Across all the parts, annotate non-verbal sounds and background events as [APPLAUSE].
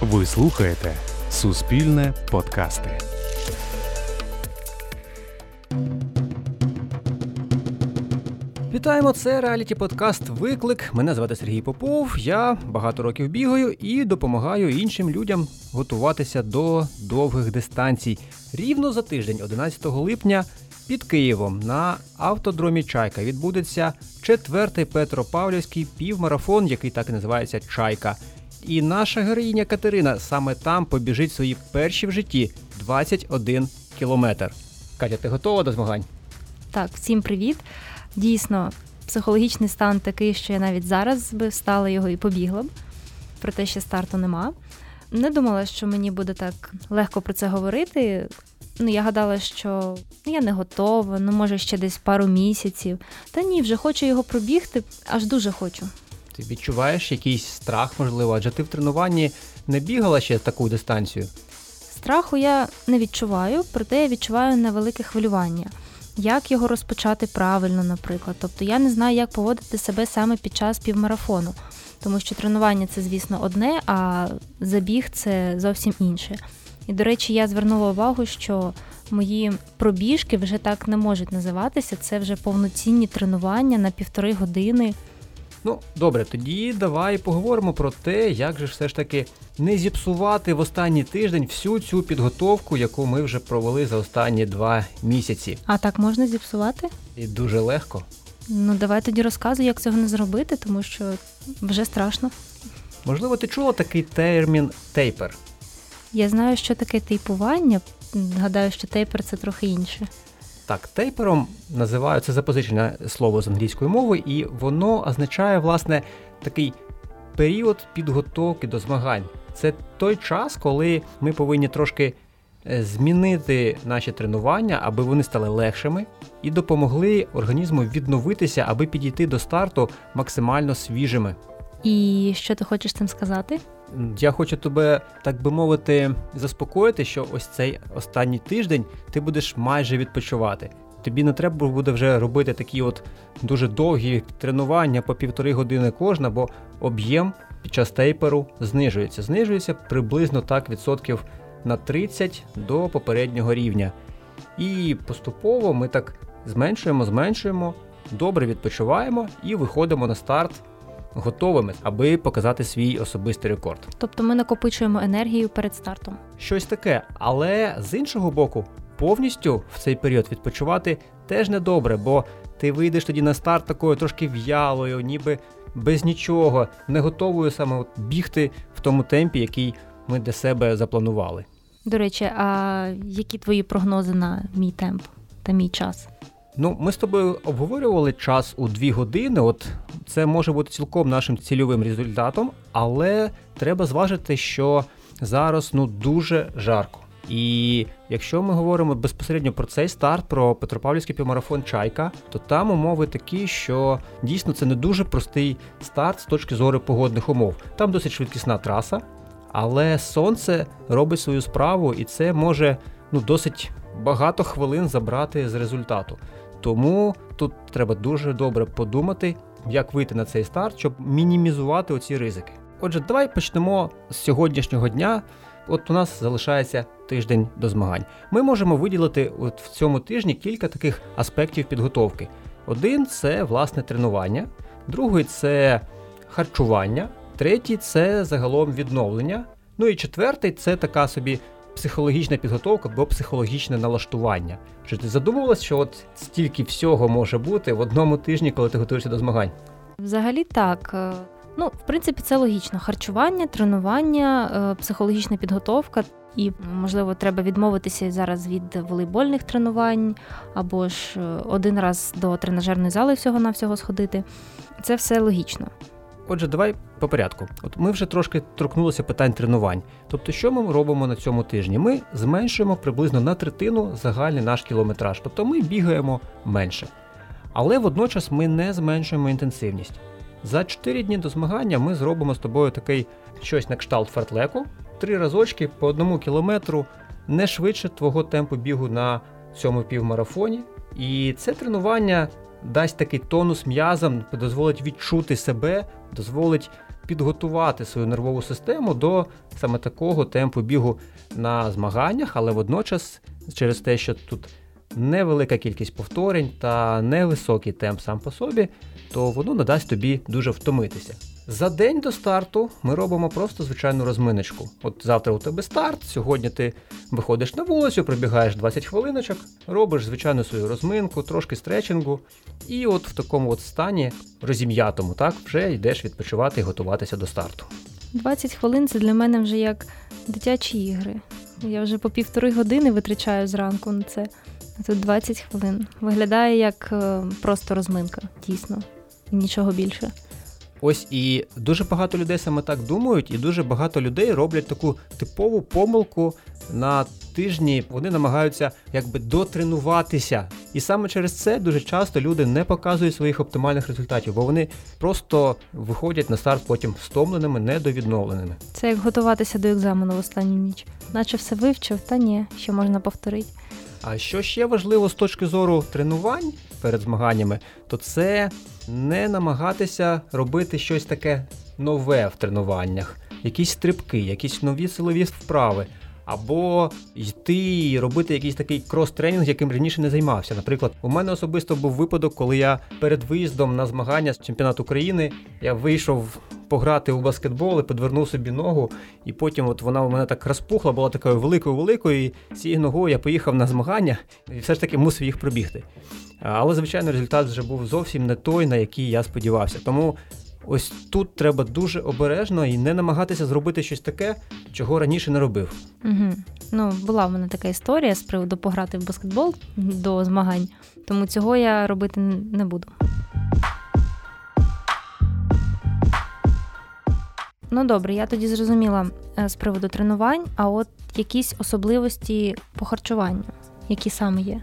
Ви слухаєте Суспільне подкасти. Вітаємо! Це реаліті подкаст Виклик. Мене звати Сергій Попов. Я багато років бігаю і допомагаю іншим людям готуватися до довгих дистанцій. Рівно за тиждень, 11 липня, під Києвом на автодромі Чайка відбудеться четвертий Петропавлівський півмарафон, який так і називається Чайка. І наша героїня Катерина саме там побіжить свої перші в житті 21 кілометр. Катя, ти готова до змагань? Так, всім привіт. Дійсно, психологічний стан такий, що я навіть зараз би встала його і побігла б, проте ще старту нема. Не думала, що мені буде так легко про це говорити. Ну, я гадала, що я не готова, ну може ще десь пару місяців. Та ні, вже хочу його пробігти, аж дуже хочу. Ти відчуваєш якийсь страх, можливо, адже ти в тренуванні не бігала ще таку дистанцію. Страху я не відчуваю, проте я відчуваю невелике хвилювання. Як його розпочати правильно, наприклад. Тобто я не знаю, як поводити себе саме під час півмарафону, тому що тренування це, звісно, одне, а забіг це зовсім інше. І, до речі, я звернула увагу, що мої пробіжки вже так не можуть називатися. Це вже повноцінні тренування на півтори години. Ну, добре, тоді давай поговоримо про те, як же все ж таки не зіпсувати в останній тиждень всю цю підготовку, яку ми вже провели за останні два місяці. А так можна зіпсувати? І дуже легко. Ну, давай тоді розказуй, як цього не зробити, тому що вже страшно. Можливо, ти чула такий термін тейпер. Я знаю, що таке тейпування. Гадаю, що тейпер це трохи інше. Так, тейпером називають це запозичене слово з англійської мови, і воно означає, власне, такий період підготовки до змагань. Це той час, коли ми повинні трошки е, змінити наші тренування, аби вони стали легшими і допомогли організму відновитися, аби підійти до старту максимально свіжими. І що ти хочеш цим сказати? Я хочу тебе, так би мовити, заспокоїти, що ось цей останній тиждень ти будеш майже відпочивати. Тобі не треба буде вже робити такі от дуже довгі тренування по півтори години кожна, бо об'єм під час тейперу знижується. Знижується приблизно так відсотків на 30 до попереднього рівня. І поступово ми так зменшуємо, зменшуємо, добре відпочиваємо і виходимо на старт готовими, аби показати свій особистий рекорд. Тобто ми накопичуємо енергію перед стартом. Щось таке, але з іншого боку, повністю в цей період відпочивати теж недобре, бо ти вийдеш тоді на старт такою трошки в'ялою, ніби без нічого, не готовою саме от бігти в тому темпі, який ми для себе запланували. До речі, а які твої прогнози на мій темп та мій час? Ну, ми з тобою обговорювали час у дві години. От це може бути цілком нашим цільовим результатом, але треба зважити, що зараз ну дуже жарко. І якщо ми говоримо безпосередньо про цей старт, про Петропавлівський півмарафон Чайка, то там умови такі, що дійсно це не дуже простий старт з точки зору погодних умов. Там досить швидкісна траса, але сонце робить свою справу, і це може ну досить багато хвилин забрати з результату. Тому тут треба дуже добре подумати, як вийти на цей старт, щоб мінімізувати оці ризики. Отже, давай почнемо з сьогоднішнього дня. От у нас залишається тиждень до змагань. Ми можемо виділити от в цьому тижні кілька таких аспектів підготовки. Один це власне тренування, другий це харчування, третій це загалом відновлення. Ну і четвертий це така собі психологічна підготовка або психологічне налаштування. Що ти задумувалась, що от стільки всього може бути в одному тижні, коли ти готуєшся до змагань? Взагалі так. Е, Ну, в принципі, це логічно. Харчування, тренування, е, психологічна підготовка. І, можливо, треба відмовитися зараз від волейбольних тренувань, або ж е, один раз до тренажерної зали всього-навсього сходити. Це все логічно. Отже, давай по порядку. От ми вже трошки торкнулися питань тренувань. Тобто, що ми робимо на цьому тижні? Ми зменшуємо приблизно на третину загальний наш кілометраж, тобто ми бігаємо менше. Але водночас ми не зменшуємо інтенсивність. За 4 дні до змагання ми зробимо з тобою такий щось на кшталт фартлеку, три разочки по одному кілометру, не швидше твого темпу бігу на цьому півмарафоні. І це тренування дасть такий тонус м'язам, дозволить відчути себе, дозволить підготувати свою нервову систему до саме такого темпу бігу на змаганнях, але водночас через те, що тут невелика кількість повторень та невисокий темп сам по собі, то воно надасть тобі дуже втомитися. За день до старту ми робимо просто звичайну розминочку. От завтра у тебе старт, сьогодні ти виходиш на вулицю, пробігаєш 20 хвилиночок, робиш звичайну свою розминку, трошки стретчингу, і от в такому от стані розім'ятому, так, вже йдеш відпочивати і готуватися до старту. 20 хвилин це для мене вже як дитячі ігри. Я вже по півтори години витрачаю зранку на це. А тут 20 хвилин. Виглядає як е, просто розминка, дійсно. І нічого більше. Ось і дуже багато людей саме так думають, і дуже багато людей роблять таку типову помилку на тижні. Вони намагаються якби дотренуватися. І саме через це дуже часто люди не показують своїх оптимальних результатів, бо вони просто виходять на старт потім стомленими, недовідновленими. Це як готуватися до екзамену в останню ніч. Наче все вивчив, та ні, що можна повторити. А що ще важливо з точки зору тренувань перед змаганнями, то це не намагатися робити щось таке нове в тренуваннях, якісь стрибки, якісь нові силові вправи. Або йти і робити якийсь такий крос-тренінг, яким раніше не займався. Наприклад, у мене особисто був випадок, коли я перед виїздом на змагання з чемпіонату України я вийшов пограти у баскетбол і підвернув собі ногу, і потім от вона у мене так розпухла, була такою великою-великою, цією ногою я поїхав на змагання і все ж таки мусив їх пробігти. Але, звичайно, результат вже був зовсім не той, на який я сподівався. Тому ось тут треба дуже обережно і не намагатися зробити щось таке, чого раніше не робив. Угу. Ну, була в мене така історія з приводу пограти в баскетбол до змагань, тому цього я робити не буду. Ну добре, я тоді зрозуміла е, з приводу тренувань, а от якісь особливості по харчуванню, які саме є.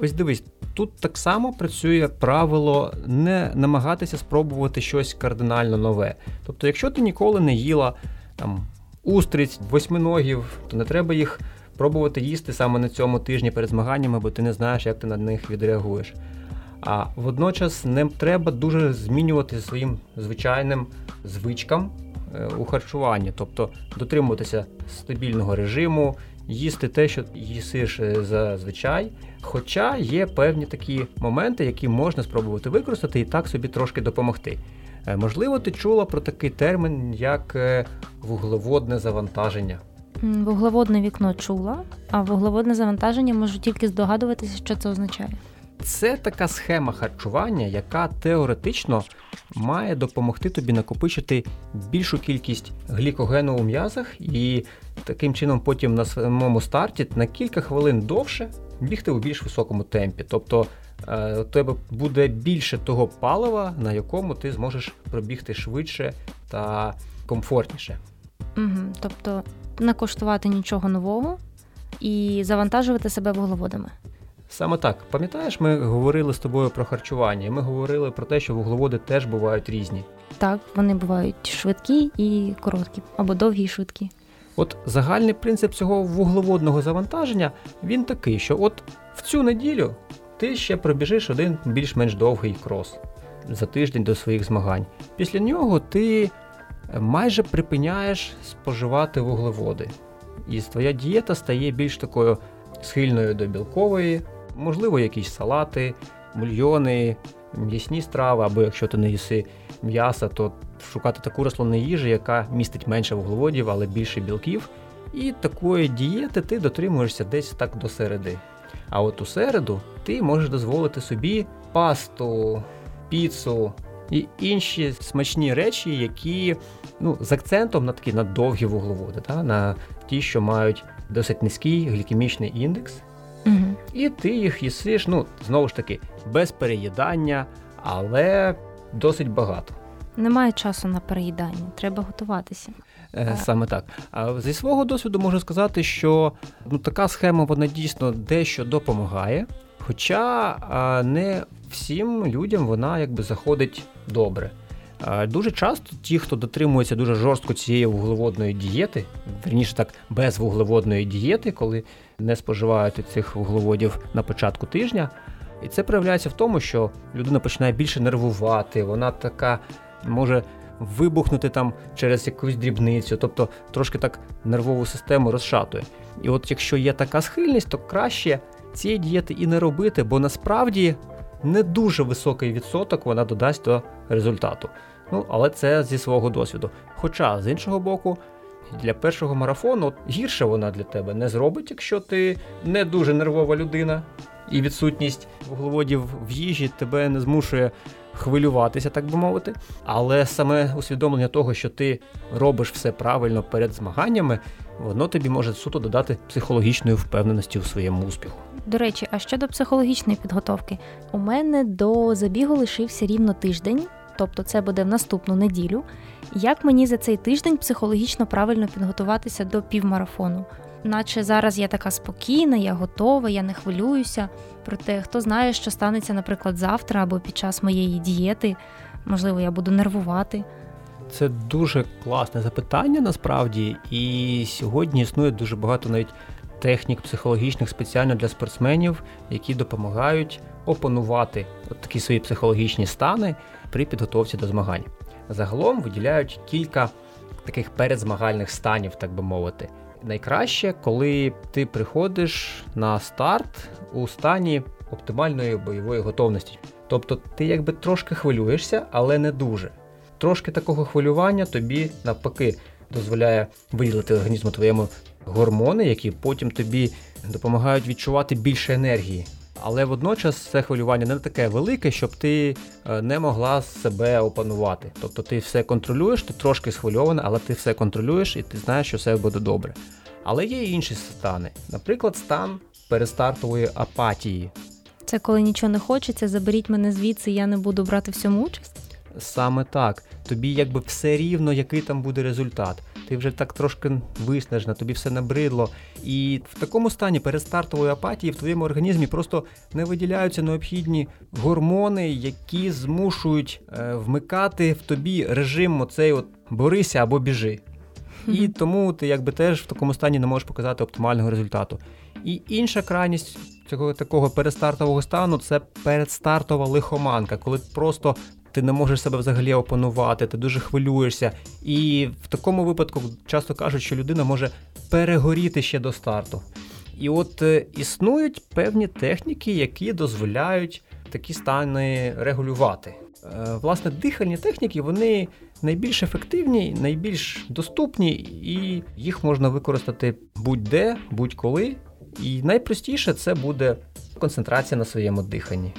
Ось дивись, тут так само працює правило не намагатися спробувати щось кардинально нове. Тобто, якщо ти ніколи не їла там устриць, восьминогів, то не треба їх пробувати їсти саме на цьому тижні перед змаганнями, бо ти не знаєш, як ти на них відреагуєш. А водночас не треба дуже змінювати своїм звичайним звичкам е, у харчуванні, тобто дотримуватися стабільного режиму, їсти те, що їсиш е, зазвичай. Хоча є певні такі моменти, які можна спробувати використати і так собі трошки допомогти. Е, можливо, ти чула про такий термін, як е, вуглеводне завантаження. Вуглеводне вікно чула, а вуглеводне завантаження можу тільки здогадуватися, що це означає. Це така схема харчування, яка теоретично має допомогти тобі накопичити більшу кількість глікогену у м'язах, і таким чином потім на самому старті на кілька хвилин довше бігти у більш високому темпі. Тобто е, у тебе буде більше того палива, на якому ти зможеш пробігти швидше та комфортніше. Угу, Тобто не коштувати нічого нового і завантажувати себе вуглеводами. Саме так, пам'ятаєш, ми говорили з тобою про харчування. Ми говорили про те, що вуглеводи теж бувають різні. Так, вони бувають швидкі і короткі, або довгі і швидкі. От загальний принцип цього вуглеводного завантаження він такий, що от в цю неділю ти ще пробіжиш один більш-менш довгий крос за тиждень до своїх змагань. Після нього ти майже припиняєш споживати вуглеводи. І твоя дієта стає більш такою схильною до білкової, можливо, якісь салати, бульйони, м'ясні страви, або якщо ти не їси м'яса, то шукати таку рослинну їжу, яка містить менше вуглеводів, але більше білків. І такої дієти ти дотримуєшся десь так до середи. А от у середу ти можеш дозволити собі пасту, піцу і інші смачні речі, які ну, з акцентом на такі на довгі вуглеводи, та, на ті, що мають досить низький глікемічний індекс. Угу. І ти їх їсиш, ну, знову ж таки, без переїдання, але досить багато. Немає часу на переїдання, треба готуватися. Е, саме так. А зі свого досвіду можу сказати, що ну, така схема вона дійсно дещо допомагає, хоча не всім людям вона якби заходить добре. А, дуже часто ті, хто дотримується дуже жорстко цієї вуглеводної дієти, верніше так, без вуглеводної дієти, коли не споживають цих вуглеводів на початку тижня. І це проявляється в тому, що людина починає більше нервувати, вона така може вибухнути там через якусь дрібницю, тобто трошки так нервову систему розшатує. І от якщо є така схильність, то краще цієї дієти і не робити, бо насправді не дуже високий відсоток вона додасть до результату. Ну, але це зі свого досвіду. Хоча, з іншого боку, для першого марафону гірше вона для тебе не зробить, якщо ти не дуже нервова людина, і відсутність вуглеводів в їжі тебе не змушує хвилюватися, так би мовити. Але саме усвідомлення того, що ти робиш все правильно перед змаганнями, воно тобі може суто додати психологічної впевненості у своєму успіху. До речі, а щодо психологічної підготовки, у мене до забігу лишився рівно тиждень, тобто це буде в наступну неділю. Як мені за цей тиждень психологічно правильно підготуватися до півмарафону? Наче зараз я така спокійна, я готова, я не хвилююся. Проте хто знає, що станеться, наприклад, завтра або під час моєї дієти, можливо, я буду нервувати. Це дуже класне запитання насправді, і сьогодні існує дуже багато навіть технік психологічних спеціально для спортсменів, які допомагають опанувати от такі свої психологічні стани при підготовці до змагань. Загалом виділяють кілька таких передзмагальних станів, так би мовити. Найкраще, коли ти приходиш на старт у стані оптимальної бойової готовності. Тобто ти якби трошки хвилюєшся, але не дуже. Трошки такого хвилювання тобі навпаки дозволяє виділити організму твоєму гормони, які потім тобі допомагають відчувати більше енергії. Але водночас це хвилювання не таке велике, щоб ти е, не могла себе опанувати. Тобто ти все контролюєш, ти трошки схвильована, але ти все контролюєш і ти знаєш, що все буде добре. Але є і інші стани, наприклад, стан перестартової апатії. Це коли нічого не хочеться, заберіть мене звідси, я не буду брати в цьому участь. Саме так. Тобі якби все рівно, який там буде результат. Ти вже так трошки виснажена, тобі все набридло. І в такому стані перестартової апатії в твоєму організмі просто не виділяються необхідні гормони, які змушують е, вмикати в тобі режим оцей от борися або біжи. І тому ти якби теж в такому стані не можеш показати оптимального результату. І інша крайність цього такого перестартового стану це передстартова лихоманка, коли просто ти не можеш себе взагалі опанувати, ти дуже хвилюєшся. І в такому випадку часто кажуть, що людина може перегоріти ще до старту. І от е, існують певні техніки, які дозволяють такі стани регулювати. Е, власне, дихальні техніки вони найбільш ефективні, найбільш доступні, і їх можна використати будь-де, будь-коли. І найпростіше це буде концентрація на своєму диханні.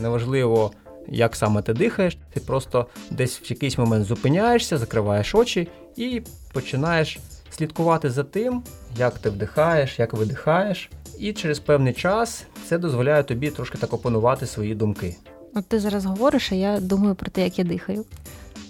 Неважливо, як саме ти дихаєш, ти просто десь в якийсь момент зупиняєшся, закриваєш очі і починаєш слідкувати за тим, як ти вдихаєш, як видихаєш. І через певний час це дозволяє тобі трошки так опанувати свої думки. От ти зараз говориш, а я думаю про те, як я дихаю.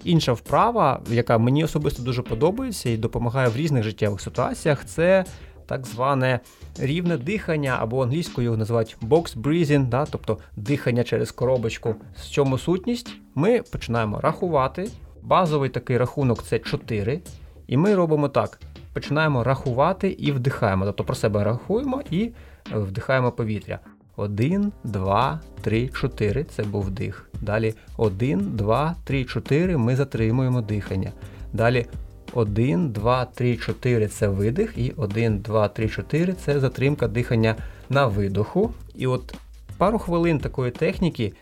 Інша вправа, яка мені особисто дуже подобається і допомагає в різних життєвих ситуаціях, це так зване рівне дихання, або англійською його називають box breathing, да, тобто дихання через коробочку. З чому сутність? Ми починаємо рахувати. Базовий такий рахунок це 4. І ми робимо так: починаємо рахувати і вдихаємо. Тобто про себе рахуємо і вдихаємо повітря. 1, 2, 3, 4 це був вдих. Далі 1, 2, 3, 4 ми затримуємо дихання. Далі 1, 2, 3, 4 це видих, і 1, 2, 3, 4 це затримка дихання на видоху. І от пару хвилин такої техніки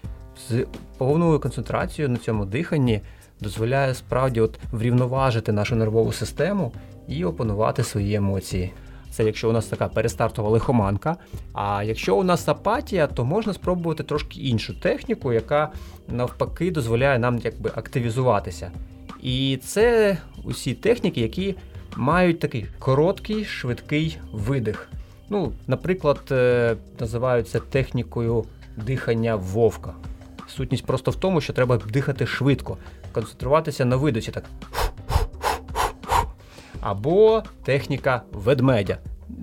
з повною концентрацією на цьому диханні дозволяє справді от врівноважити нашу нервову систему і опанувати свої емоції. Це якщо у нас така перестартова лихоманка. А якщо у нас апатія, то можна спробувати трошки іншу техніку, яка навпаки дозволяє нам якби активізуватися. І це усі техніки, які мають такий короткий, швидкий видих. Ну, Наприклад, е, називаються технікою дихання вовка. Сутність просто в тому, що треба дихати швидко, концентруватися на видосі так. Або техніка ведмедя.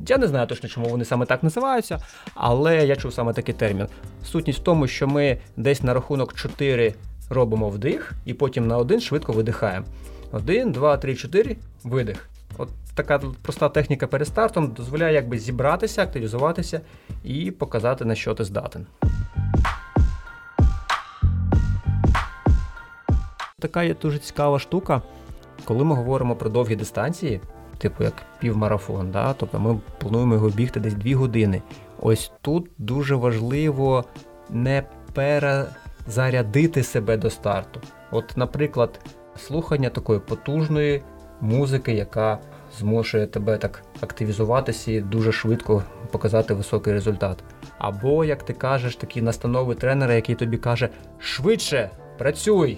Я не знаю точно, чому вони саме так називаються, але я чув саме такий термін. Сутність в тому, що ми десь на рахунок 4 робимо вдих, і потім на один швидко видихаємо. Один, два, три, чотири, видих. От така проста техніка перед стартом дозволяє якби зібратися, активізуватися і показати, на що ти здатен. Така є дуже цікава штука, коли ми говоримо про довгі дистанції, типу як півмарафон, да? тобто ми плануємо його бігти десь 2 години. Ось тут дуже важливо не перезарядити себе до старту. От, наприклад, слухання такої потужної музики, яка змушує тебе так активізуватися і дуже швидко показати високий результат. Або, як ти кажеш, такі настанови тренера, який тобі каже швидше, працюй.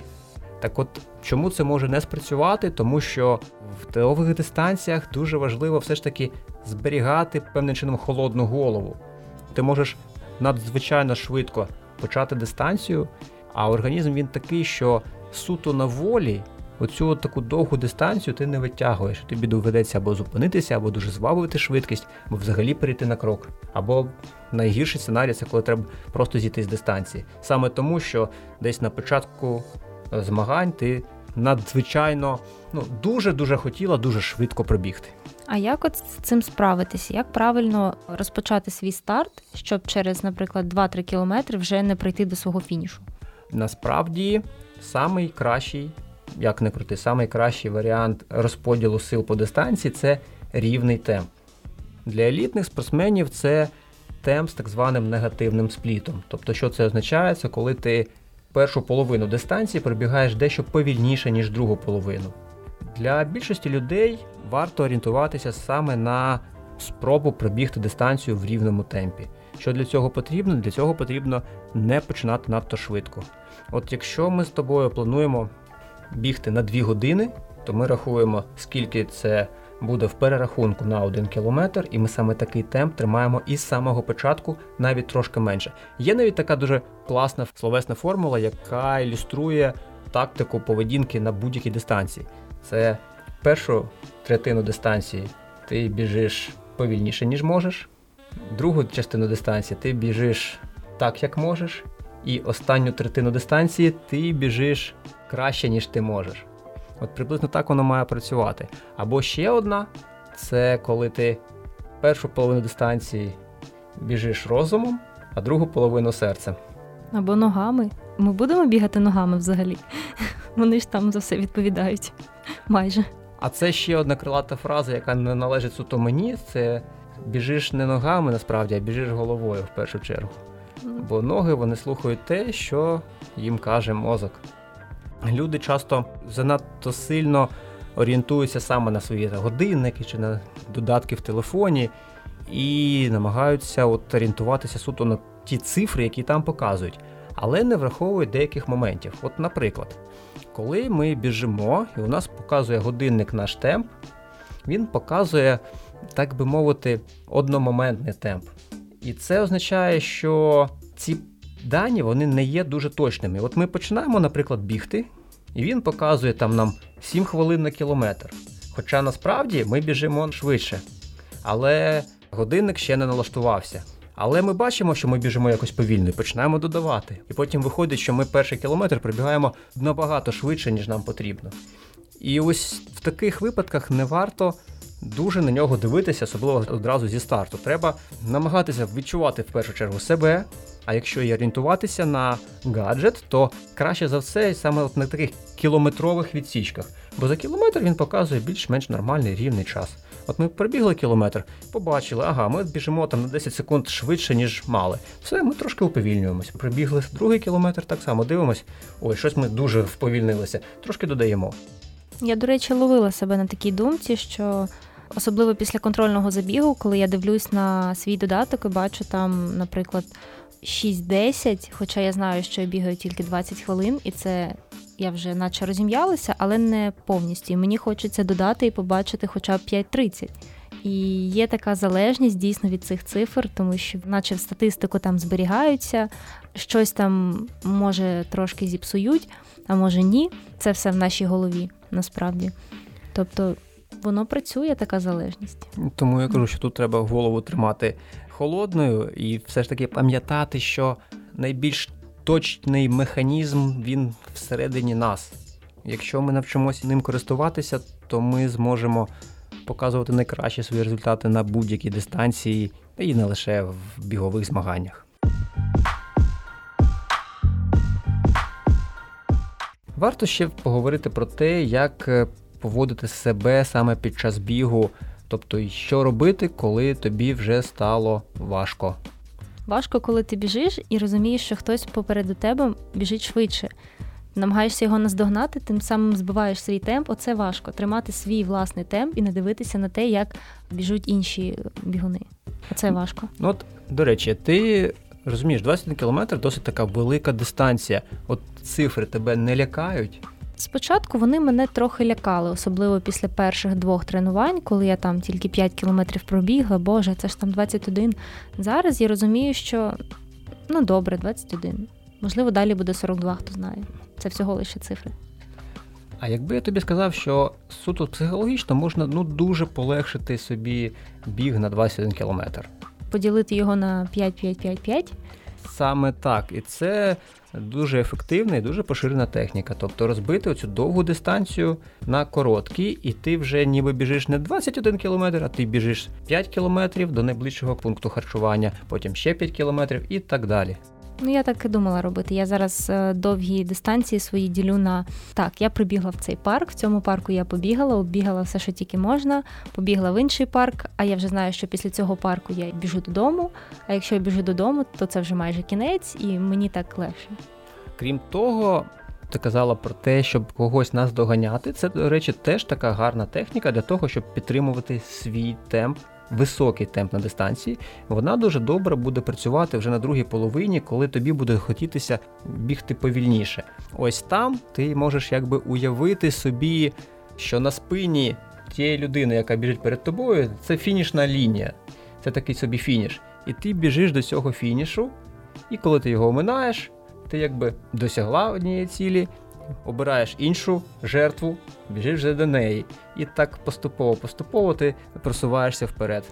Так от чому це може не спрацювати? Тому що в довгих дистанціях дуже важливо все ж таки зберігати певним чином холодну голову. Ти можеш надзвичайно швидко почати дистанцію, а організм він такий, що суто на волі оцю от таку довгу дистанцію ти не витягуєш. Тобі доведеться або зупинитися, або дуже збавити швидкість, або взагалі перейти на крок. Або найгірший сценарій це коли треба просто зійти з дистанції. Саме тому, що десь на початку е, змагань ти надзвичайно ну, дуже-дуже хотіла дуже швидко пробігти. А як от з цим справитися? Як правильно розпочати свій старт, щоб через, наприклад, 2-3 кілометри вже не прийти до свого фінішу? Насправді, самий кращий, як не крути, самий кращий варіант розподілу сил по дистанції це рівний темп. Для елітних спортсменів це темп з так званим негативним сплітом. Тобто, що це означає? Це коли ти першу половину дистанції пробігаєш дещо повільніше, ніж другу половину. Для більшості людей варто орієнтуватися саме на спробу пробігти дистанцію в рівному темпі. Що для цього потрібно? Для цього потрібно не починати надто швидко. От якщо ми з тобою плануємо бігти на 2 години, то ми рахуємо, скільки це буде в перерахунку на 1 кілометр, і ми саме такий темп тримаємо із самого початку, навіть трошки менше. Є навіть така дуже класна словесна формула, яка ілюструє тактику поведінки на будь-якій дистанції. Це першу третину дистанції ти біжиш повільніше, ніж можеш. Другу частину дистанції ти біжиш так, як можеш. І останню третину дистанції ти біжиш краще, ніж ти можеш. От приблизно так воно має працювати. Або ще одна це коли ти першу половину дистанції біжиш розумом, а другу половину серцем. Або ногами. Ми будемо бігати ногами взагалі. [LAUGHS] Вони ж там за все відповідають. [LAUGHS] Майже. А це ще одна крилата фраза, яка не належить суто мені. Це біжиш не ногами насправді, а біжиш головою в першу чергу. Бо ноги вони слухають те, що їм каже мозок. Люди часто занадто сильно орієнтуються саме на свої годинники чи на додатки в телефоні і намагаються от орієнтуватися суто на ті цифри, які там показують, але не враховують деяких моментів. От, наприклад, коли ми біжимо, і у нас показує годинник наш темп, він показує, так би мовити, одномоментний темп. І це означає, що ці дані вони не є дуже точними. От ми починаємо, наприклад, бігти, і він показує там нам 7 хвилин на кілометр. Хоча насправді ми біжимо швидше. Але годинник ще не налаштувався. Але ми бачимо, що ми біжимо якось повільно і починаємо додавати. І потім виходить, що ми перший кілометр прибігаємо набагато швидше, ніж нам потрібно. І ось в таких випадках не варто дуже на нього дивитися, особливо одразу зі старту. Треба намагатися відчувати в першу чергу себе. А якщо і орієнтуватися на гаджет, то краще за все саме от на таких кілометрових відсічках. Бо за кілометр він показує більш-менш нормальний рівний час. От ми пробігли кілометр, побачили, ага, ми біжимо там на 10 секунд швидше, ніж мали. Все, ми трошки уповільнюємося. Пробігли другий кілометр, так само дивимось. Ой, щось ми дуже вповільнилися, трошки додаємо. Я, до речі, ловила себе на такій думці, що особливо після контрольного забігу, коли я дивлюсь на свій додаток і бачу там, наприклад, 6-10, хоча я знаю, що я бігаю тільки 20 хвилин, і це я вже наче розім'ялася, але не повністю. Мені хочеться додати і побачити хоча б 5.30. І є така залежність дійсно від цих цифр, тому що, наче в статистику там зберігаються, щось там може трошки зіпсують, а може ні. Це все в нашій голові насправді. Тобто воно працює, така залежність. Тому я кажу, що тут треба голову тримати холодною і все ж таки пам'ятати, що найбільш точний механізм він всередині нас. Якщо ми навчимося ним користуватися, то ми зможемо показувати найкращі свої результати на будь-якій дистанції і не лише в бігових змаганнях. Варто ще поговорити про те, як е, поводити себе саме під час бігу, тобто що робити, коли тобі вже стало важко. Важко, коли ти біжиш і розумієш, що хтось попереду тебе біжить швидше. Намагаєшся його наздогнати, тим самим збиваєш свій темп. Оце важко тримати свій власний темп і не дивитися на те, як біжуть інші бігуни. Оце важко. Ну от, до речі, ти розумієш, 21 кілометр досить така велика дистанція. От цифри тебе не лякають. Спочатку вони мене трохи лякали, особливо після перших двох тренувань, коли я там тільки 5 кілометрів пробігла, боже, це ж там 21. Зараз я розумію, що ну добре, 21. Можливо, далі буде 42, хто знає. Це всього лише цифри. А якби я тобі сказав, що суто психологічно можна ну дуже полегшити собі біг на 21 кілометр. Поділити його на 5-5-5-5. Саме так. І це дуже ефективна і дуже поширена техніка. Тобто розбити оцю довгу дистанцію на короткі, і ти вже ніби біжиш не 21 кілометр, а ти біжиш 5 кілометрів до найближчого пункту харчування, потім ще 5 кілометрів і так далі. Ну, я так і думала робити. Я зараз е, довгі дистанції свої ділю на так. Я прибігла в цей парк. В цьому парку я побігала, оббігала все, що тільки можна. Побігла в інший парк. А я вже знаю, що після цього парку я біжу додому. А якщо я біжу додому, то це вже майже кінець, і мені так легше. Крім того, ти казала про те, щоб когось нас доганяти. Це, до речі, теж така гарна техніка для того, щоб підтримувати свій темп високий темп на дистанції, вона дуже добре буде працювати вже на другій половині, коли тобі буде хотітися бігти повільніше. Ось там ти можеш якби уявити собі, що на спині тієї людини, яка біжить перед тобою, це фінішна лінія. Це такий собі фініш. І ти біжиш до цього фінішу, і коли ти його оминаєш, ти якби досягла однієї цілі, обираєш іншу жертву, біжиш вже до неї. І так поступово-поступово ти просуваєшся вперед.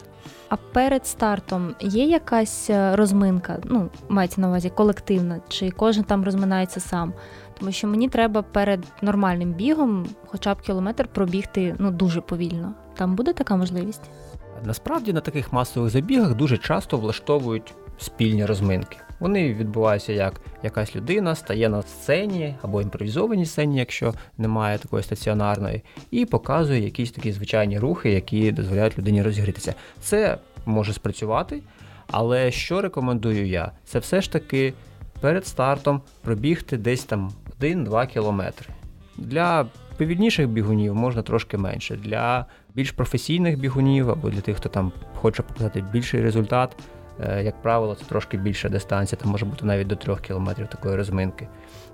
А перед стартом є якась е, розминка, ну, мається на увазі колективна, чи кожен там розминається сам? Тому що мені треба перед нормальним бігом, хоча б кілометр, пробігти ну, дуже повільно. Там буде така можливість? Насправді на таких масових забігах дуже часто влаштовують спільні розминки. Вони відбуваються як якась людина стає на сцені або імпровізованій сцені, якщо немає такої стаціонарної, і показує якісь такі звичайні рухи, які дозволяють людині розігрітися. Це може спрацювати, але що рекомендую я? Це все ж таки перед стартом пробігти десь там 1-2 кілометри. Для повільніших бігунів можна трошки менше. Для більш професійних бігунів або для тих, хто там хоче показати більший результат. Е, як правило, це трошки більша дистанція, там може бути навіть до 3 км такої розминки.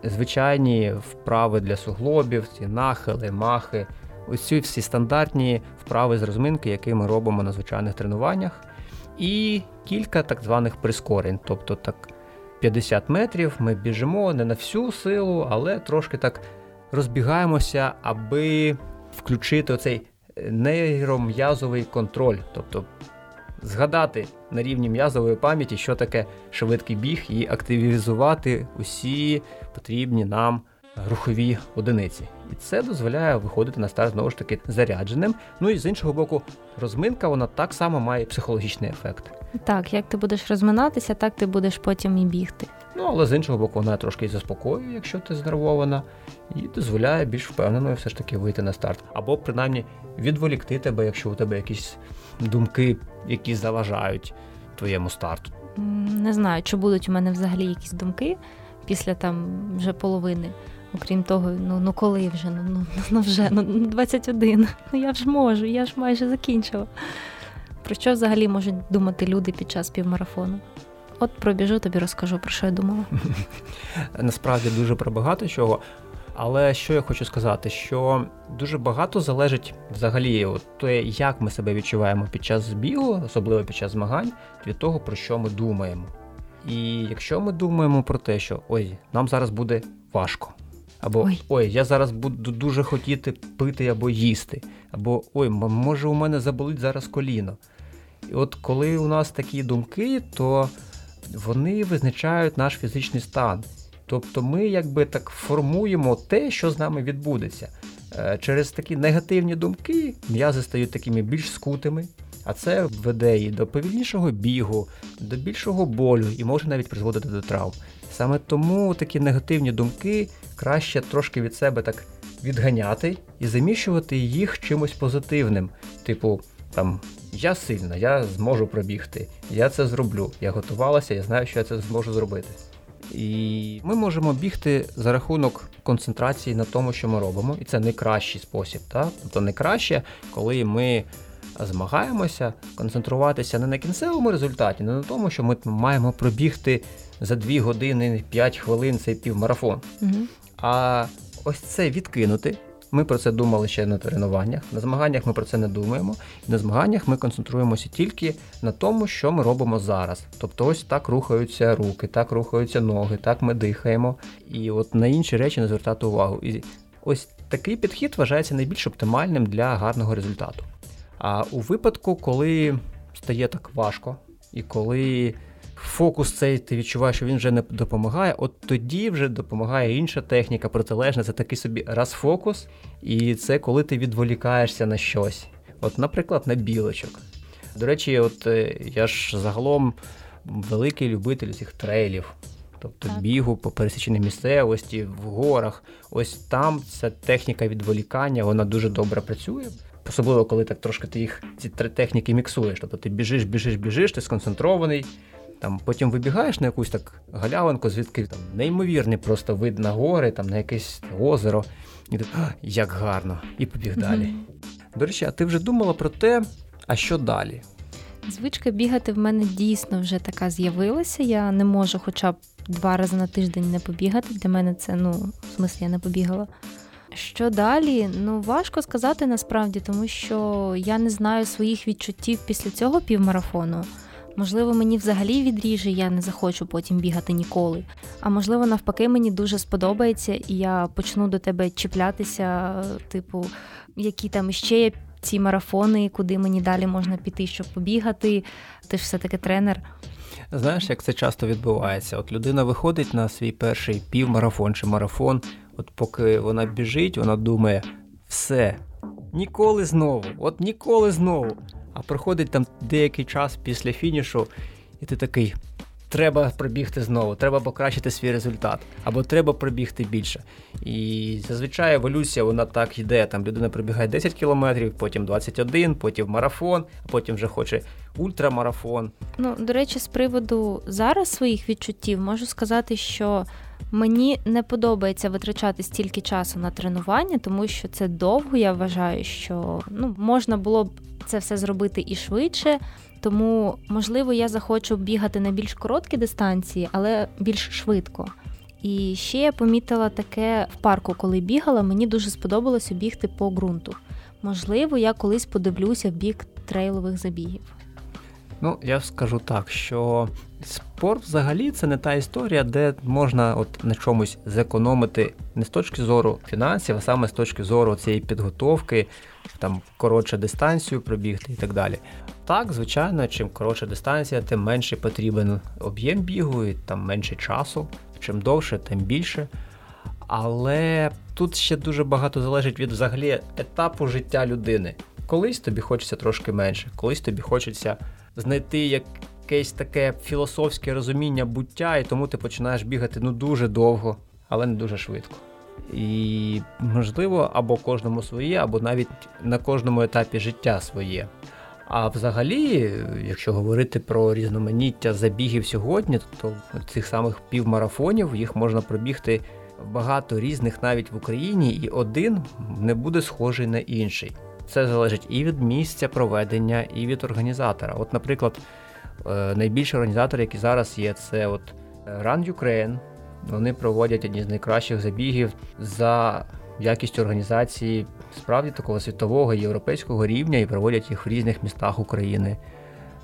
Звичайні вправи для суглобів, ці нахили, махи, ось ці всі стандартні вправи з розминки, які ми робимо на звичайних тренуваннях. І кілька так званих прискорень. Тобто так 50 метрів ми біжимо не на всю силу, але трошки так розбігаємося, аби включити оцей нейром'язовий контроль. Тобто згадати на рівні м'язової пам'яті, що таке швидкий біг, і активізувати усі потрібні нам рухові одиниці. І це дозволяє виходити на старт знову ж таки зарядженим. Ну і з іншого боку, розминка вона так само має психологічний ефект. Так, як ти будеш розминатися, так ти будеш потім і бігти. Ну, але з іншого боку, вона трошки і заспокоює, якщо ти знервована, і дозволяє більш впевненою все ж таки вийти на старт. Або принаймні відволікти тебе, якщо у тебе якісь думки, які заважають твоєму старту. Не знаю, чи будуть у мене взагалі якісь думки після там вже половини. Окрім того, ну ну коли вже, ну ну, ну вже ну 21, [LAUGHS] ну я ж можу, я ж майже закінчила. Про що взагалі можуть думати люди під час півмарафону? От пробіжу, тобі розкажу, про що я думала. [LAUGHS] Насправді дуже про багато чого. Але що я хочу сказати, що дуже багато залежить взагалі, от те, як ми себе відчуваємо під час збігу, особливо під час змагань, від того, про що ми думаємо. І якщо ми думаємо про те, що ой, нам зараз буде важко, або ой, ой я зараз буду дуже хотіти пити або їсти, або ой, може у мене заболить зараз коліно. І от коли у нас такі думки, то вони визначають наш фізичний стан. Тобто ми якби так формуємо те, що з нами відбудеться. Е, через такі негативні думки м'язи стають такими більш скутими, а це веде і до повільнішого бігу, до більшого болю і може навіть призводити до травм. Саме тому такі негативні думки краще трошки від себе так відганяти і заміщувати їх чимось позитивним. Типу, там я сильна, я зможу пробігти, я це зроблю. Я готувалася, я знаю, що я це зможу зробити. І ми можемо бігти за рахунок концентрації на тому, що ми робимо, і це найкращий спосіб. Так? Тобто найкраще, коли ми змагаємося концентруватися не на кінцевому результаті, не на тому, що ми маємо пробігти за 2 години 5 хвилин цей півмарафон. Угу. А ось це відкинути. Ми про це думали ще на тренуваннях. На змаганнях ми про це не думаємо. І на змаганнях ми концентруємося тільки на тому, що ми робимо зараз. Тобто, ось так рухаються руки, так рухаються ноги, так ми дихаємо. І от на інші речі не звертати увагу. І ось такий підхід вважається найбільш оптимальним для гарного результату. А у випадку, коли стає так важко, і коли фокус цей ти відчуваєш, що він вже не допомагає, от тоді вже допомагає інша техніка, протилежна, це такий собі раз-фокус, і це коли ти відволікаєшся на щось. От, наприклад, на білочок. До речі, от е, я ж загалом великий любитель цих трейлів. Тобто так. бігу по пересіченій місцевості, в горах. Ось там ця техніка відволікання, вона дуже добре працює. Особливо, коли так трошки ти їх ці три техніки міксуєш. Тобто ти біжиш, біжиш, біжиш, ти сконцентрований, там Потім вибігаєш на якусь так галявинку, звідки там неймовірний просто вид на гори, там на якесь озеро, і ти як гарно, і побіг далі. Mm-hmm. До речі, а ти вже думала про те, а що далі? Звичка бігати в мене дійсно вже така з'явилася. Я не можу хоча б два рази на тиждень не побігати. Для мене це, ну, в смислі, я не побігала. Що далі? Ну, важко сказати насправді, тому що я не знаю своїх відчуттів після цього півмарафону. Можливо, мені взагалі відріже, я не захочу потім бігати ніколи. А можливо, навпаки, мені дуже сподобається, і я почну до тебе чіплятися, типу, які там ще є ці марафони, куди мені далі можна піти, щоб побігати. Ти ж все-таки тренер. Знаєш, як це часто відбувається? От людина виходить на свій перший півмарафон чи марафон, от поки вона біжить, вона думає, все, ніколи знову, от ніколи знову. А проходить там деякий час після фінішу, і ти такий. Треба пробігти знову, треба покращити свій результат, або треба пробігти більше. І зазвичай еволюція вона так йде. Там людина пробігає 10 кілометрів, потім 21, потім марафон, а потім вже хоче ультрамарафон. Ну, до речі, з приводу зараз своїх відчуттів можу сказати, що мені не подобається витрачати стільки часу на тренування, тому що це довго. Я вважаю, що ну можна було б це все зробити і швидше. Тому, можливо, я захочу бігати на більш короткі дистанції, але більш швидко. І ще я помітила таке в парку, коли бігала, мені дуже сподобалося бігти по ґрунту. Можливо, я колись подивлюся в бік трейлових забігів. Ну, я скажу так, що спорт взагалі це не та історія, де можна от на чомусь зекономити не з точки зору фінансів, а саме з точки зору цієї підготовки, там коротше дистанцію пробігти і так далі. Так, звичайно, чим коротша дистанція, тим менше потрібен об'єм бігу, і там менше часу. Чим довше, тим більше. Але тут ще дуже багато залежить від взагалі етапу життя людини. Колись тобі хочеться трошки менше, колись тобі хочеться знайти якесь таке філософське розуміння буття, і тому ти починаєш бігати ну дуже довго, але не дуже швидко. І можливо, або кожному своє, або навіть на кожному етапі життя своє. А взагалі, якщо говорити про різноманіття забігів сьогодні, то цих самих півмарафонів їх можна пробігти багато різних навіть в Україні, і один не буде схожий на інший. Це залежить і від місця проведення, і від організатора. От, наприклад, е, найбільші організатори, які зараз є, це от Run Ukraine. Вони проводять одні з найкращих забігів за якістю організації справді такого світового європейського рівня і проводять їх в різних містах України.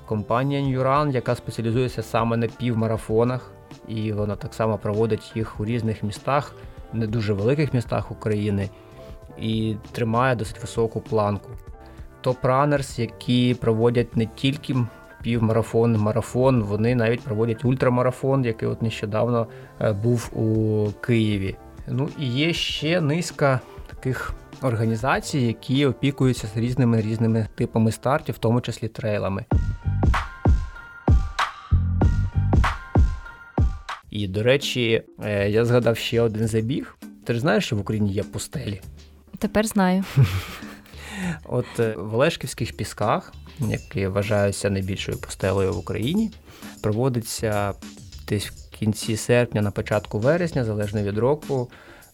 Компанія New Run, яка спеціалізується саме на півмарафонах, і вона так само проводить їх у різних містах, не дуже великих містах України, і тримає досить високу планку. Top Runners, які проводять не тільки півмарафон, марафон, вони навіть проводять ультрамарафон, який от нещодавно е, був у Києві. Ну і є ще низка таких організацій, які опікуються з різними різними типами стартів, в тому числі трейлами. І, до речі, е, я згадав ще один забіг. Ти ж знаєш, що в Україні є пустелі? Тепер знаю. [LAUGHS] От е, в Олешківських пісках, які вважаються найбільшою пустелею в Україні, проводиться десь в кінці серпня, на початку вересня, залежно від року,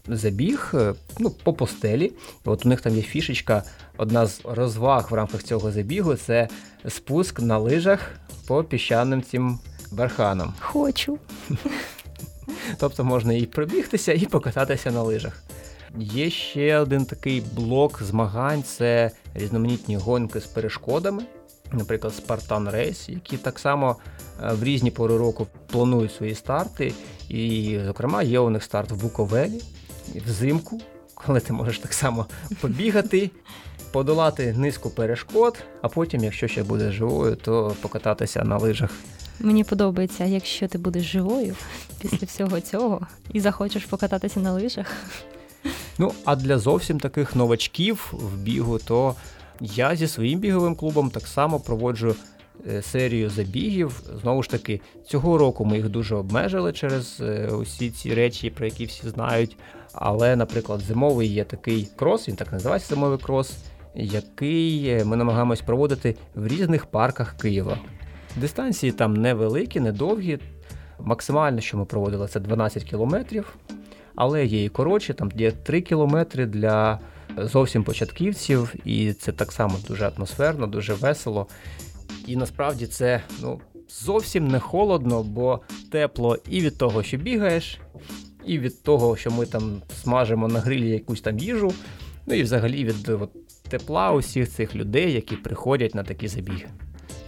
забіг е, ну, по постелі. От у них там є фішечка. Одна з розваг в рамках цього забігу це спуск на лижах по піщаним цим барханам. Хочу. [LAUGHS] Тобто можна і пробігтися, і покататися на лижах. Є ще один такий блок змагань це різноманітні гонки з перешкодами, наприклад, Spartan Race, які так само е, в різні пори року планують свої старти. І, зокрема, є у них старт в Буковелі взимку, коли ти можеш так само [LAUGHS] побігати, подолати низку перешкод, а потім, якщо ще будеш живою, то покататися на лижах. Мені подобається, якщо ти будеш живою після всього цього і захочеш покататися на лижах. Ну, а для зовсім таких новачків в бігу, то я зі своїм біговим клубом так само проводжу е, серію забігів. Знову ж таки, цього року ми їх дуже обмежили через е, усі ці речі, про які всі знають. Але, наприклад, зимовий є такий крос, він так називається зимовий крос, який е, ми намагаємось проводити в різних парках Києва. Дистанції там невеликі, недовгі. Максимально, що ми проводили, це 12 кілометрів, але є і коротші, там є 3 кілометри для зовсім початківців, і це так само дуже атмосферно, дуже весело. І насправді це ну, зовсім не холодно, бо тепло і від того, що бігаєш, і від того, що ми там смажимо на грилі якусь там їжу, ну і взагалі від от, тепла усіх цих людей, які приходять на такі забіги.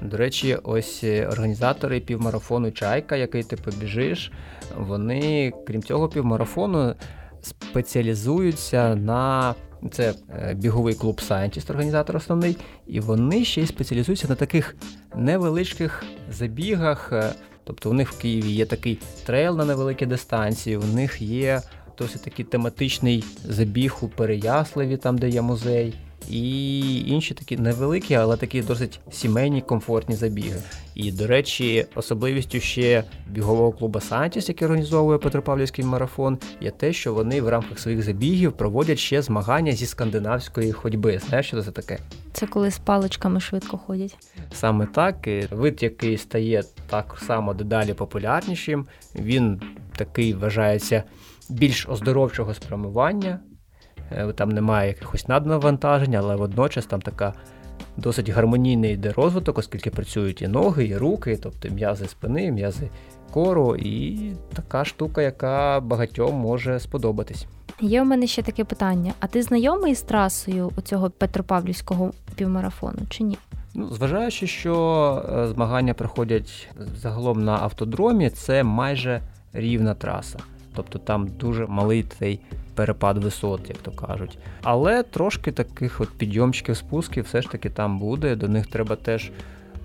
До речі, ось е, організатори півмарафону Чайка, який ти побіжиш, вони, крім цього, півмарафону спеціалізуються на це е, біговий клуб Scientist, організатор основний, і вони ще й спеціалізуються на таких невеличких забігах. Е, тобто у них в Києві є такий трейл на невеликі дистанції, у них є досить такий тематичний забіг у Переяславі, там де є музей і інші такі невеликі, але такі досить сімейні, комфортні забіги. І, до речі, особливістю ще бігового клубу Сантіс, який організовує Петропавлівський марафон, є те, що вони в рамках своїх забігів проводять ще змагання зі скандинавської ходьби. Знаєш, що це таке? Це коли з паличками швидко ходять. Саме так, вид, який стає так само дедалі популярнішим, він такий вважається більш оздоровчого спрямування. Е, там немає якихось наднавантажень, але водночас там така досить гармонійний йде розвиток, оскільки працюють і ноги, і руки, тобто м'язи спини, м'язи кору, і така штука, яка багатьом може сподобатись. Є у мене ще таке питання: а ти знайомий з трасою у цього Петропавлівського півмарафону чи ні? Ну, Зважаючи, що е, змагання проходять загалом на автодромі, це майже рівна траса. Тобто там дуже малий цей перепад висот, як то кажуть. Але трошки таких от підйомчиків, спусків все ж таки там буде. До них треба теж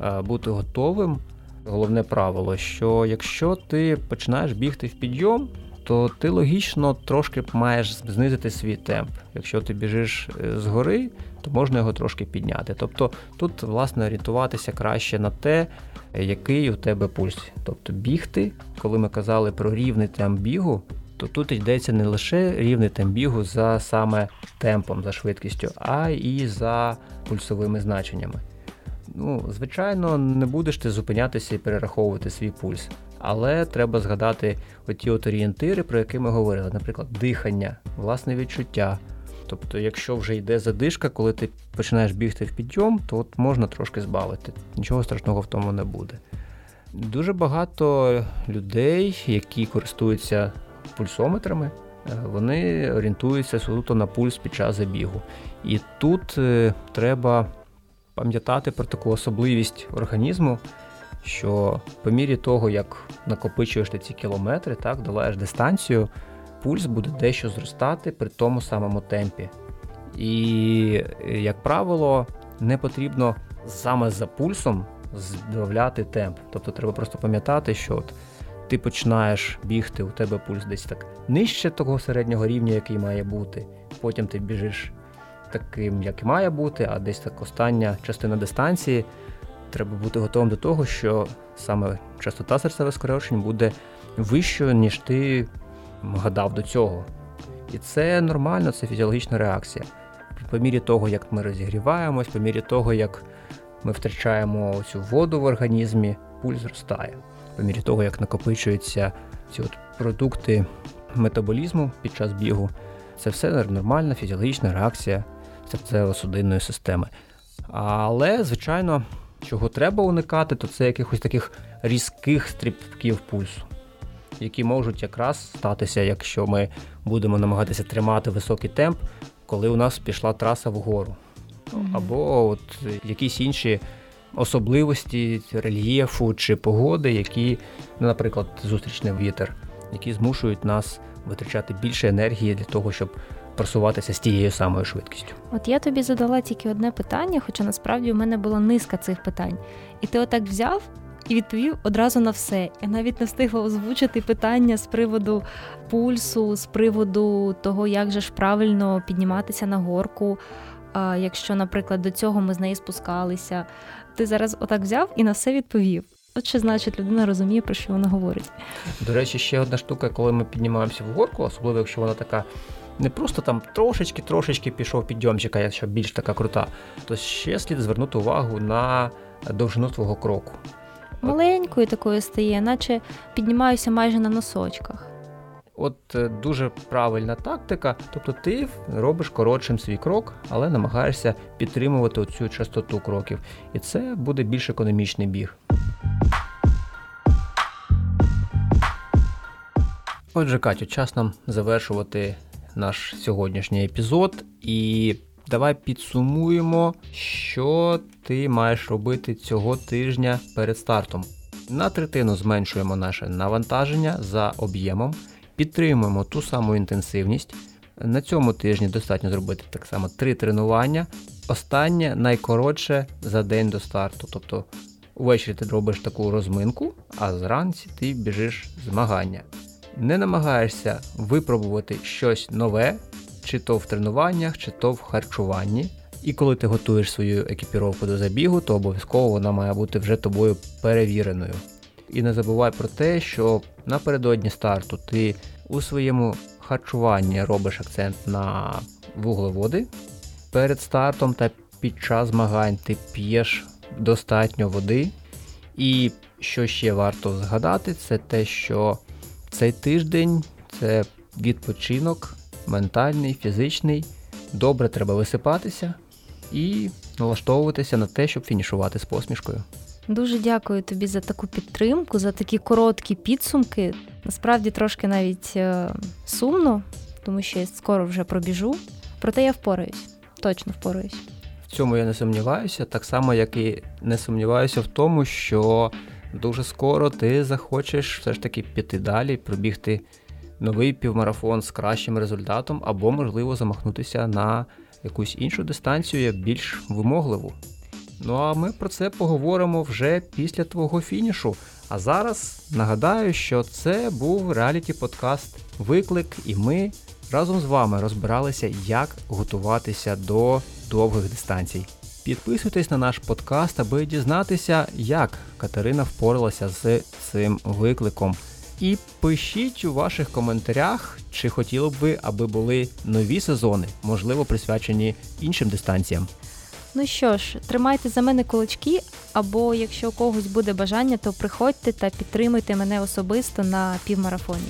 е, бути готовим. Головне правило, що якщо ти починаєш бігти в підйом, то ти логічно трошки маєш знизити свій темп. Якщо ти біжиш е, згори, то можна його трошки підняти. Тобто тут, власне, орієнтуватися краще на те, який у тебе пульс. Тобто бігти, коли ми казали про рівний темп бігу, то тут йдеться не лише рівний темп бігу за саме темпом, за швидкістю, а і за пульсовими значеннями. Ну, Звичайно, не будеш ти зупинятися і перераховувати свій пульс. Але треба згадати оті от орієнтири, про які ми говорили, наприклад, дихання, власне відчуття. Тобто, якщо вже йде задишка, коли ти починаєш бігти в підйом, то от можна трошки збавити. Нічого страшного в тому не буде. Дуже багато людей, які користуються пульсометрами, е, вони орієнтуються суто на пульс під час забігу. І тут е, треба пам'ятати про таку особливість організму, що по мірі того, як накопичуєш ти ці кілометри, так, долаєш дистанцію, пульс буде дещо зростати при тому самому темпі. І, як правило, не потрібно саме за пульсом збавляти темп. Тобто треба просто пам'ятати, що от ти починаєш бігти, у тебе пульс десь так нижче того середнього рівня, який має бути. Потім ти біжиш таким, як і має бути, а десь так остання частина дистанції. Треба бути готовим до того, що саме частота серцевих скорочень буде вищою, ніж ти гадав до цього. І це нормально, це фізіологічна реакція. По мірі того, як ми розігріваємось, по мірі того, як ми втрачаємо цю воду в організмі, пульс зростає. По мірі того, як накопичуються ці от продукти метаболізму під час бігу, це все нормальна фізіологічна реакція серцево-судинної системи. Але, звичайно, чого треба уникати, то це якихось таких різких стрибків пульсу, які можуть якраз статися, якщо ми будемо намагатися тримати високий темп, коли у нас пішла траса вгору. Або от якісь інші особливості рельєфу чи погоди, які, наприклад, зустрічний вітер, які змушують нас витрачати більше енергії для того, щоб просуватися з тією самою швидкістю. От я тобі задала тільки одне питання, хоча насправді у мене було низка цих питань. І ти отак взяв і відповів одразу на все. Я навіть не встигла озвучити питання з приводу пульсу, з приводу того, як же ж правильно підніматися на горку. Якщо, наприклад, до цього ми з неї спускалися, ти зараз отак взяв і на все відповів. От що значить людина розуміє, про що вона говорить. До речі, ще одна штука, коли ми піднімаємося в горку, особливо якщо вона така не просто там трошечки-трошечки пішов підйомчик, а якщо більш така крута, то ще слід звернути увагу на довжину твого кроку. Маленькою такою стає, наче піднімаюся майже на носочках. От е, дуже правильна тактика, тобто ти робиш коротшим свій крок, але намагаєшся підтримувати оцю частоту кроків. І це буде більш економічний біг. Отже, Катю, час нам завершувати наш сьогоднішній епізод. І давай підсумуємо, що ти маєш робити цього тижня перед стартом. На третину зменшуємо наше навантаження за об'ємом, підтримуємо ту саму інтенсивність. На цьому тижні достатньо зробити так само три тренування. Останнє найкоротше за день до старту. Тобто увечері ти робиш таку розминку, а зранці ти біжиш змагання не намагаєшся випробувати щось нове, чи то в тренуваннях, чи то в харчуванні. І коли ти готуєш свою екіпіровку до забігу, то обов'язково вона має бути вже тобою перевіреною. І не забувай про те, що напередодні старту ти у своєму харчуванні робиш акцент на вуглеводи. Перед стартом та під час змагань ти п'єш достатньо води. І що ще варто згадати, це те, що цей тиждень це відпочинок, ментальний, фізичний. Добре треба висипатися і налаштовуватися на те, щоб фінішувати з посмішкою. Дуже дякую тобі за таку підтримку, за такі короткі підсумки. Насправді трошки навіть е, сумно, тому що я скоро вже пробіжу. Проте я впораюсь, точно впораюсь. В цьому я не сумніваюся, так само, як і не сумніваюся в тому, що дуже скоро ти захочеш все ж таки піти далі, пробігти новий півмарафон з кращим результатом, або, можливо, замахнутися на якусь іншу дистанцію, більш вимогливу. Ну а ми про це поговоримо вже після твого фінішу. А зараз нагадаю, що це був реаліті-подкаст Виклик, і ми разом з вами розбиралися, як готуватися до довгих дистанцій. Підписуйтесь на наш подкаст, аби дізнатися, як Катерина впоралася з цим викликом. І пишіть у ваших коментарях, чи хотіли б ви, аби були нові сезони, можливо, присвячені іншим дистанціям. Ну що ж, тримайте за мене кулачки, або якщо у когось буде бажання, то приходьте та підтримуйте мене особисто на півмарафоні.